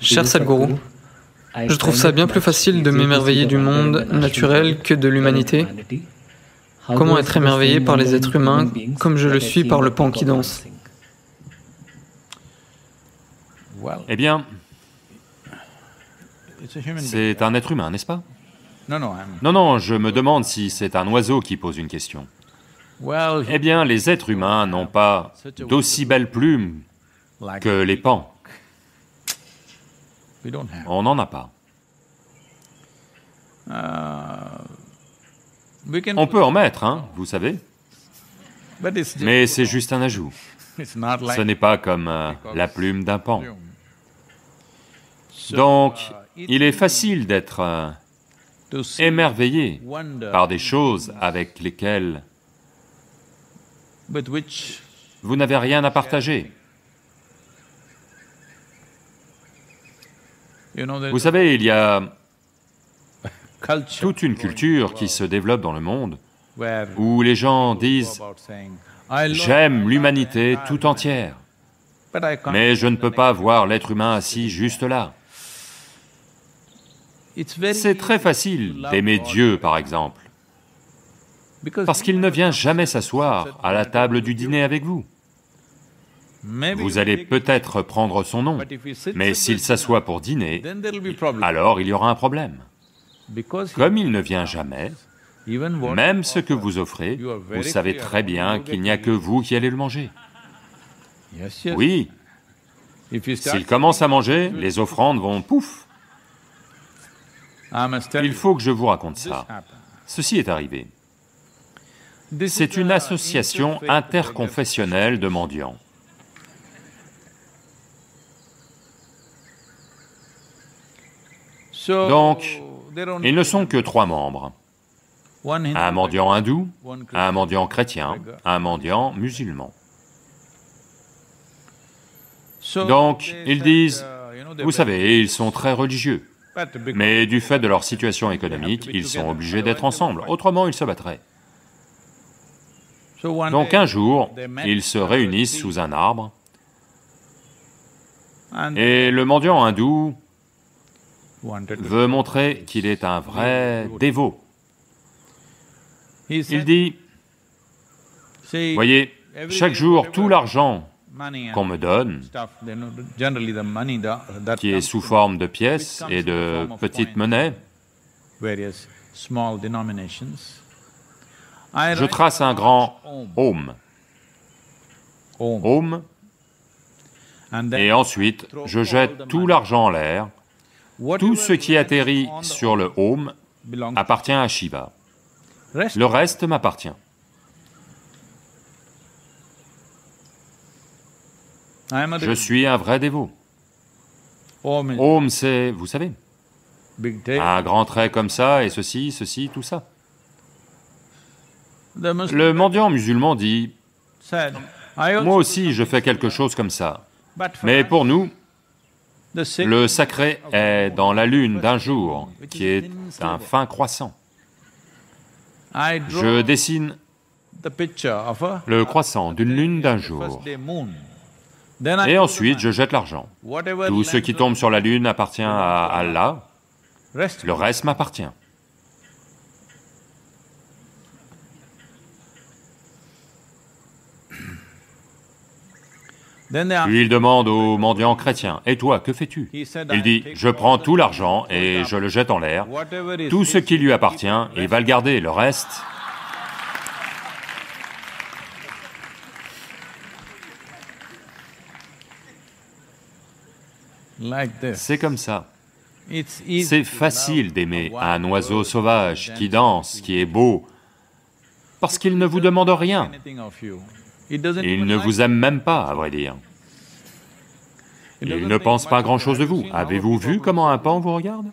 Cher Sadhguru, je trouve ça bien plus facile de m'émerveiller du monde naturel que de l'humanité. Comment être émerveillé par les êtres humains comme je le suis par le pan qui danse? Eh bien, c'est un être humain, n'est-ce pas? Non, non, je me demande si c'est un oiseau qui pose une question. Eh bien, les êtres humains n'ont pas d'aussi belles plumes que les pans. On n'en a pas. On peut en mettre, hein, vous savez, mais c'est juste un ajout. Ce n'est pas comme euh, la plume d'un pan. Donc, il est facile d'être euh, émerveillé par des choses avec lesquelles vous n'avez rien à partager. Vous savez, il y a toute une culture qui se développe dans le monde où les gens disent « j'aime l'humanité tout entière, mais je ne peux pas voir l'être humain assis juste là ». C'est très facile d'aimer Dieu, par exemple, parce qu'il ne vient jamais s'asseoir à la table du dîner avec vous. Vous allez peut-être prendre son nom, mais s'il s'assoit pour dîner, alors il y aura un problème. Comme il ne vient jamais, même ce que vous offrez, vous savez très bien qu'il n'y a que vous qui allez le manger. Oui, s'il commence à manger, les offrandes vont pouf. Il faut que je vous raconte ça. Ceci est arrivé. C'est une association interconfessionnelle de mendiants. Donc, ils ne sont que trois membres. Un mendiant hindou, un mendiant chrétien, un mendiant musulman. Donc, ils disent, vous savez, ils sont très religieux, mais du fait de leur situation économique, ils sont obligés d'être ensemble, autrement ils se battraient. Donc un jour, ils se réunissent sous un arbre, et le mendiant hindou veut montrer qu'il est un vrai dévot. Il dit, voyez, chaque jour, tout l'argent qu'on me donne, qui est sous forme de pièces et de petites monnaies, je trace un grand Om. Om, et ensuite je jette tout l'argent en l'air tout ce qui atterrit sur le home appartient à Shiva. Le reste m'appartient. Je suis un vrai dévot. Om, c'est, vous savez, un grand trait comme ça, et ceci, ceci, tout ça. Le mendiant musulman dit, moi aussi je fais quelque chose comme ça, mais pour nous, le sacré est dans la lune d'un jour, qui est un fin croissant. Je dessine le croissant d'une lune d'un jour. Et ensuite, je jette l'argent. Tout ce qui tombe sur la lune appartient à Allah, le reste m'appartient. Puis il demande au mendiant chrétien, « Et toi, que fais-tu » Il dit, « Je prends tout l'argent et je le jette en l'air, tout ce qui lui appartient, il va le garder, le reste... » C'est comme ça. C'est facile d'aimer un oiseau sauvage qui danse, qui est beau, parce qu'il ne vous demande rien. Il ne vous aime même pas, à vrai dire. Il ne pense pas grand-chose de vous. Avez-vous vu comment un pan vous regarde?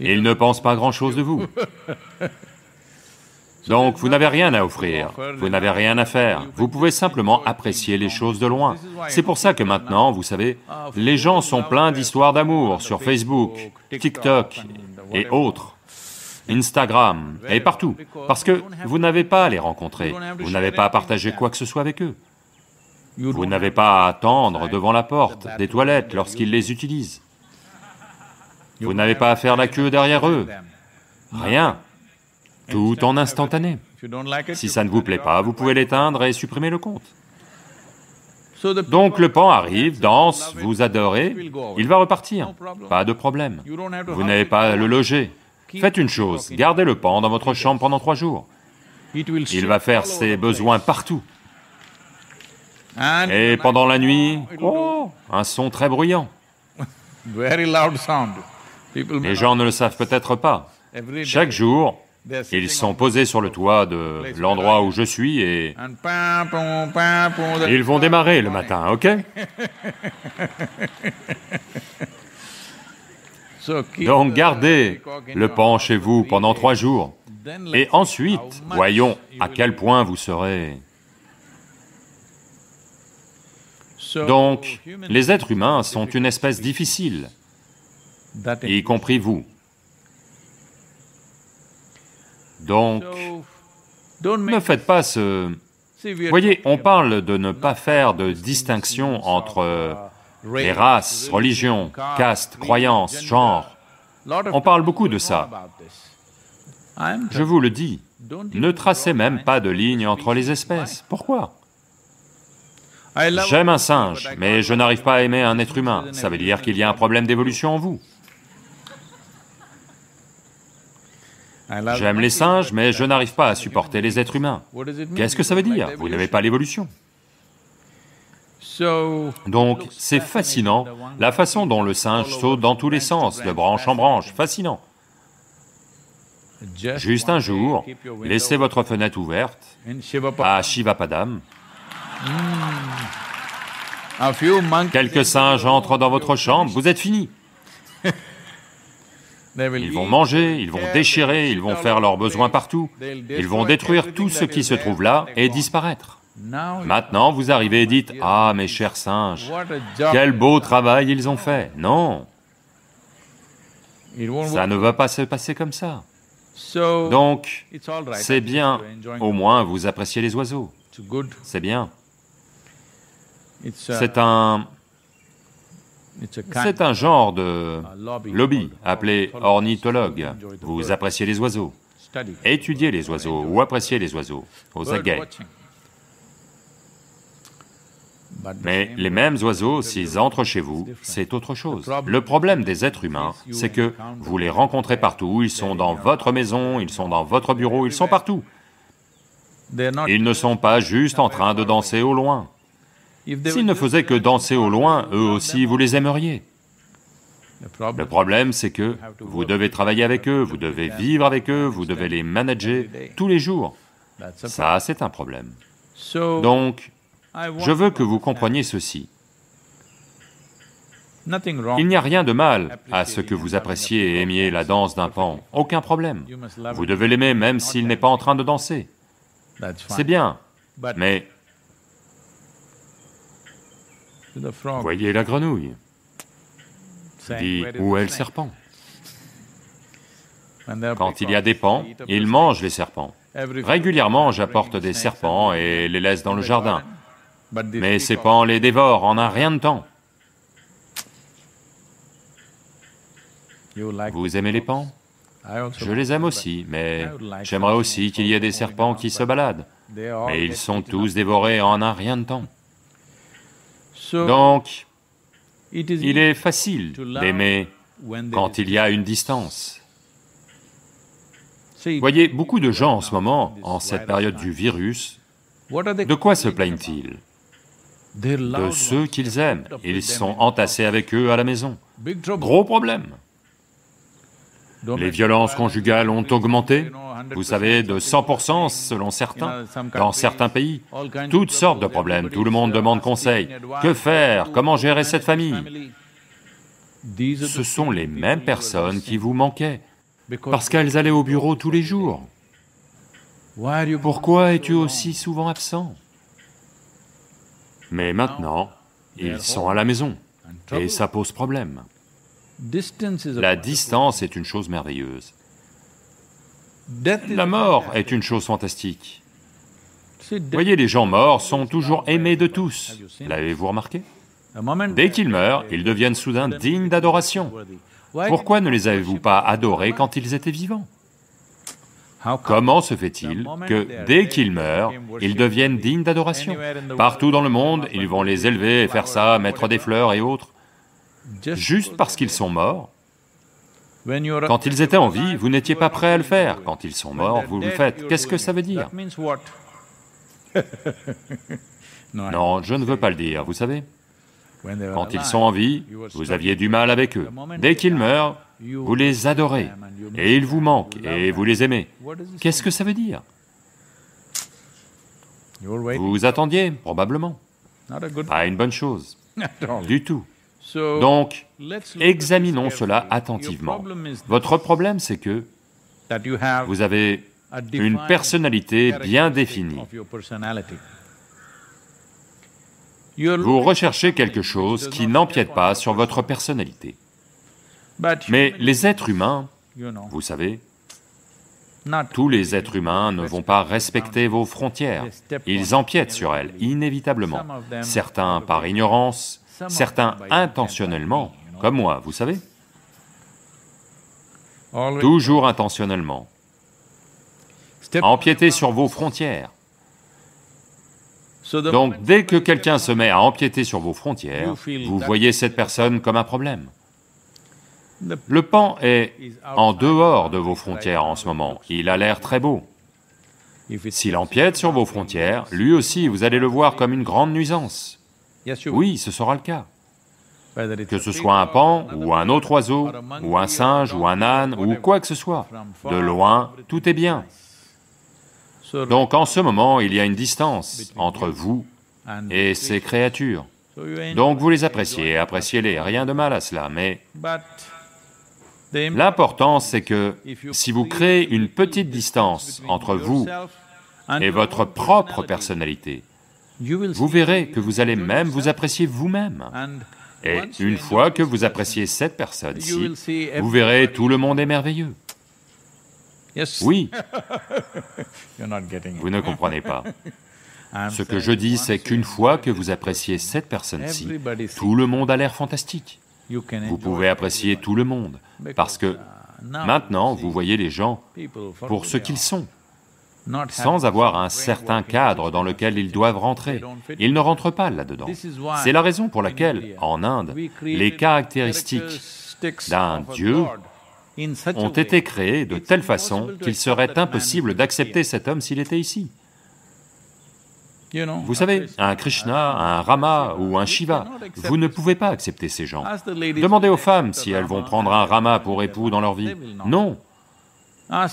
Il ne pense pas grand-chose de vous. Donc vous n'avez rien à offrir, vous n'avez rien à faire, vous pouvez simplement apprécier les choses de loin. C'est pour ça que maintenant, vous savez, les gens sont pleins d'histoires d'amour sur Facebook, TikTok et autres. Instagram, et partout, parce que vous n'avez pas à les rencontrer, vous n'avez pas à partager quoi que ce soit avec eux. Vous n'avez pas à attendre devant la porte des toilettes lorsqu'ils les utilisent. Vous n'avez pas à faire la queue derrière eux. Rien. Tout en instantané. Si ça ne vous plaît pas, vous pouvez l'éteindre et supprimer le compte. Donc le pan arrive, danse, vous adorez, il va repartir, pas de problème. Vous n'avez pas à le loger. Faites une chose, gardez le pan dans votre chambre pendant trois jours. Il va faire ses besoins partout. Et pendant la nuit, oh, un son très bruyant. Les gens ne le savent peut-être pas. Chaque jour, ils sont posés sur le toit de l'endroit où je suis et... Ils vont démarrer le matin, ok? Donc gardez le pan chez vous pendant trois jours, et ensuite, voyons à quel point vous serez... Donc, les êtres humains sont une espèce difficile, y compris vous. Donc, ne faites pas ce... Voyez, on parle de ne pas faire de distinction entre les races, religions, castes, croyances, genres. On parle beaucoup de ça. Je vous le dis, ne tracez même pas de ligne entre les espèces. Pourquoi? J'aime un singe, mais je n'arrive pas à aimer un être humain. Ça veut dire qu'il y a un problème d'évolution en vous. J'aime les singes, mais je n'arrive pas à supporter les êtres humains. Qu'est-ce que ça veut dire? Vous n'avez pas l'évolution. Donc, c'est fascinant, la façon dont le singe saute dans tous les sens, de branche en branche, fascinant. Juste un jour, laissez votre fenêtre ouverte à Shivapadam. Quelques singes entrent dans votre chambre, vous êtes fini. Ils vont manger, ils vont déchirer, ils vont faire leurs besoins partout, ils vont détruire tout ce qui se trouve là et disparaître. Maintenant, vous arrivez et dites, « Ah, mes chers singes, quel beau travail ils ont fait !» Non Ça ne va pas se passer comme ça. Donc, c'est bien, au moins vous appréciez les oiseaux. C'est bien. C'est un... C'est un genre de lobby appelé ornithologue. Vous appréciez les oiseaux. Étudiez les oiseaux ou appréciez les oiseaux, aux aguets. Mais les mêmes oiseaux, s'ils entrent chez vous, c'est autre chose. Le problème des êtres humains, c'est que vous les rencontrez partout, ils sont dans votre maison, ils sont dans votre bureau, ils sont partout. Ils ne sont pas juste en train de danser au loin. S'ils ne faisaient que danser au loin, eux aussi vous les aimeriez. Le problème, c'est que vous devez travailler avec eux, vous devez vivre avec eux, vous devez les manager tous les jours. Ça, c'est un problème. Donc, je veux que vous compreniez ceci. Il n'y a rien de mal à ce que vous appréciez et aimiez la danse d'un pan, aucun problème. Vous devez l'aimer même s'il n'est pas en train de danser. C'est bien, mais Voyez la grenouille. Dit, où est le serpent? Quand il y a des pans, il mange les serpents. Régulièrement, j'apporte des serpents et les laisse dans le jardin. Mais ces pans les dévorent en un rien de temps. Vous aimez les pans Je les aime aussi, mais j'aimerais aussi qu'il y ait des serpents qui se baladent. Mais ils sont tous dévorés en un rien de temps. Donc, il est facile d'aimer quand il y a une distance. Voyez, beaucoup de gens en ce moment, en cette période du virus, de quoi se plaignent-ils? De ceux qu'ils aiment. Ils sont entassés avec eux à la maison. Gros problème. Les violences conjugales ont augmenté, vous savez, de 100% selon certains, dans certains pays. Toutes sortes de problèmes, tout le monde demande conseil. Que faire? Comment gérer cette famille? Ce sont les mêmes personnes qui vous manquaient, parce qu'elles allaient au bureau tous les jours. Pourquoi es-tu aussi souvent absent? Mais maintenant, ils sont à la maison, et ça pose problème. La distance est une chose merveilleuse. La mort est une chose fantastique. Voyez, les gens morts sont toujours aimés de tous, l'avez-vous remarqué? Dès qu'ils meurent, ils deviennent soudain dignes d'adoration. Pourquoi ne les avez-vous pas adorés quand ils étaient vivants? Comment se fait-il que dès qu'ils meurent, ils deviennent dignes d'adoration? Partout dans le monde, ils vont les élever et faire ça, mettre des fleurs et autres, juste parce qu'ils sont morts? Quand ils étaient en vie, vous n'étiez pas prêt à le faire. Quand ils sont morts, vous le faites. Qu'est-ce que ça veut dire? Non, je ne veux pas le dire, vous savez. Quand ils sont en vie, vous aviez du mal avec eux. Dès qu'ils meurent, vous les adorez, et ils vous manquent, et vous les aimez. Qu'est-ce que ça veut dire? Vous attendiez, probablement. Pas une bonne chose, du tout. Donc, examinons cela attentivement. Votre problème, c'est que vous avez une personnalité bien définie. Vous recherchez quelque chose qui n'empiète pas sur votre personnalité. Mais les êtres humains, vous savez, tous les êtres humains ne vont pas respecter vos frontières, ils empiètent sur elles, inévitablement, certains par ignorance, certains intentionnellement, comme moi, vous savez Toujours intentionnellement. Empiéter sur vos frontières. Donc dès que quelqu'un se met à empiéter sur vos frontières, vous voyez cette personne comme un problème. Le pan est en dehors de vos frontières en ce moment, il a l'air très beau. S'il empiète sur vos frontières, lui aussi vous allez le voir comme une grande nuisance. Oui, ce sera le cas. Que ce soit un pan, ou un autre oiseau, ou un singe, ou un âne, ou quoi que ce soit. De loin, tout est bien. Donc en ce moment, il y a une distance entre vous et ces créatures. Donc vous les appréciez, appréciez-les, rien de mal à cela, mais l'important c'est que si vous créez une petite distance entre vous et votre propre personnalité, vous verrez que vous allez même vous apprécier vous-même. Et une fois que vous appréciez cette personne-ci, vous verrez tout le monde est merveilleux. Oui. Vous ne comprenez pas. Ce que je dis, c'est qu'une fois que vous appréciez cette personne-ci, tout le monde a l'air fantastique. Vous pouvez apprécier tout le monde, parce que maintenant, vous voyez les gens pour ce qu'ils sont sans avoir un certain cadre dans lequel ils doivent rentrer. Ils ne rentrent pas là-dedans. C'est la raison pour laquelle, en Inde, les caractéristiques d'un Dieu ont été créées de telle façon qu'il serait impossible d'accepter cet homme s'il était ici. Vous savez, un Krishna, un Rama ou un Shiva, vous ne pouvez pas accepter ces gens. Demandez aux femmes si elles vont prendre un Rama pour époux dans leur vie. Non,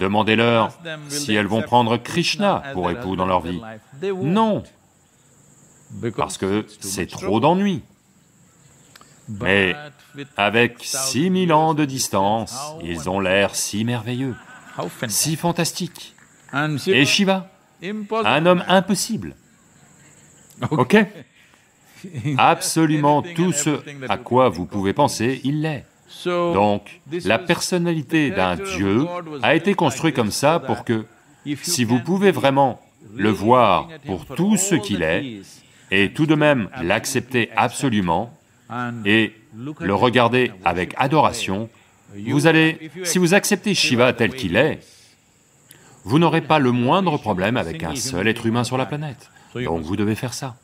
Demandez-leur si elles vont prendre Krishna pour époux dans leur vie. Non, parce que c'est trop d'ennui. Mais avec 6000 ans de distance, ils ont l'air si merveilleux, si fantastiques. Et Shiva, un homme impossible. Ok Absolument tout ce à quoi vous pouvez penser, il l'est. Donc, la personnalité d'un Dieu a été construite comme ça pour que, si vous pouvez vraiment le voir pour tout ce qu'il est, et tout de même l'accepter absolument, et le regarder avec adoration, vous allez, si vous acceptez Shiva tel qu'il est, vous n'aurez pas le moindre problème avec un seul être humain sur la planète. Donc vous devez faire ça.